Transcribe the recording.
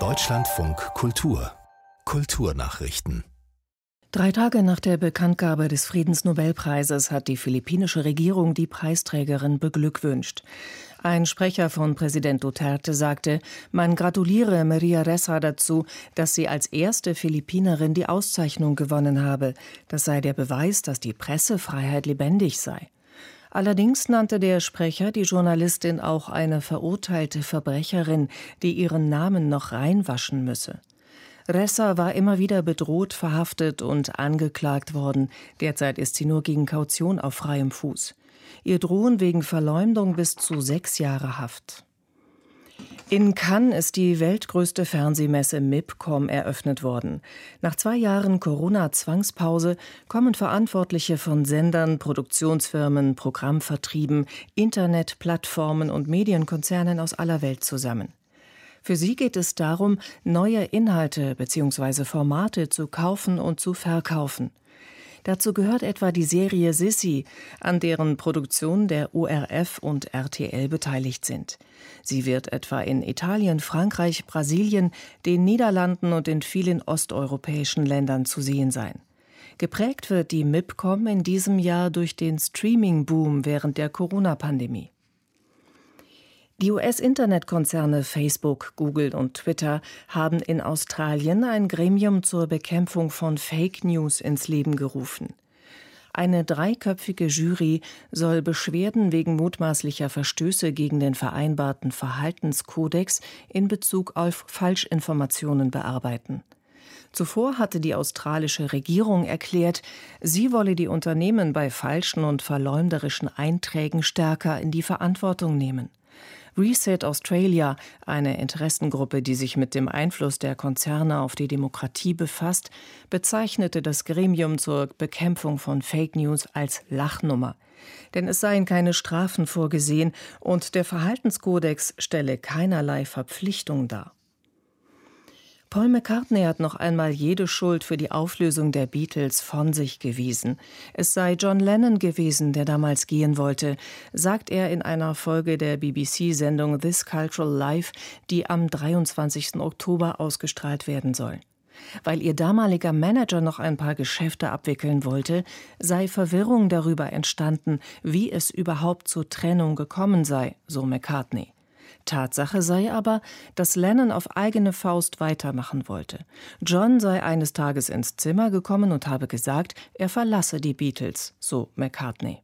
Deutschlandfunk Kultur Kulturnachrichten Drei Tage nach der Bekanntgabe des Friedensnobelpreises hat die philippinische Regierung die Preisträgerin beglückwünscht. Ein Sprecher von Präsident Duterte sagte, man gratuliere Maria Ressa dazu, dass sie als erste Philippinerin die Auszeichnung gewonnen habe. Das sei der Beweis, dass die Pressefreiheit lebendig sei. Allerdings nannte der Sprecher die Journalistin auch eine verurteilte Verbrecherin, die ihren Namen noch reinwaschen müsse. Ressa war immer wieder bedroht, verhaftet und angeklagt worden. Derzeit ist sie nur gegen Kaution auf freiem Fuß. Ihr drohen wegen Verleumdung bis zu sechs Jahre Haft. In Cannes ist die weltgrößte Fernsehmesse MIPCOM eröffnet worden. Nach zwei Jahren Corona-Zwangspause kommen Verantwortliche von Sendern, Produktionsfirmen, Programmvertrieben, Internetplattformen und Medienkonzernen aus aller Welt zusammen. Für sie geht es darum, neue Inhalte bzw. Formate zu kaufen und zu verkaufen. Dazu gehört etwa die Serie Sissi, an deren Produktion der ORF und RTL beteiligt sind. Sie wird etwa in Italien, Frankreich, Brasilien, den Niederlanden und in vielen osteuropäischen Ländern zu sehen sein. Geprägt wird die MIPCOM in diesem Jahr durch den Streaming-Boom während der Corona-Pandemie. Die US-Internetkonzerne Facebook, Google und Twitter haben in Australien ein Gremium zur Bekämpfung von Fake News ins Leben gerufen. Eine dreiköpfige Jury soll Beschwerden wegen mutmaßlicher Verstöße gegen den vereinbarten Verhaltenskodex in Bezug auf Falschinformationen bearbeiten. Zuvor hatte die australische Regierung erklärt, sie wolle die Unternehmen bei falschen und verleumderischen Einträgen stärker in die Verantwortung nehmen. Reset Australia, eine Interessengruppe, die sich mit dem Einfluss der Konzerne auf die Demokratie befasst, bezeichnete das Gremium zur Bekämpfung von Fake News als Lachnummer. Denn es seien keine Strafen vorgesehen und der Verhaltenskodex stelle keinerlei Verpflichtung dar. Paul McCartney hat noch einmal jede Schuld für die Auflösung der Beatles von sich gewiesen. Es sei John Lennon gewesen, der damals gehen wollte, sagt er in einer Folge der BBC-Sendung This Cultural Life, die am 23. Oktober ausgestrahlt werden soll. Weil ihr damaliger Manager noch ein paar Geschäfte abwickeln wollte, sei Verwirrung darüber entstanden, wie es überhaupt zur Trennung gekommen sei, so McCartney. Tatsache sei aber, dass Lennon auf eigene Faust weitermachen wollte. John sei eines Tages ins Zimmer gekommen und habe gesagt, er verlasse die Beatles, so McCartney.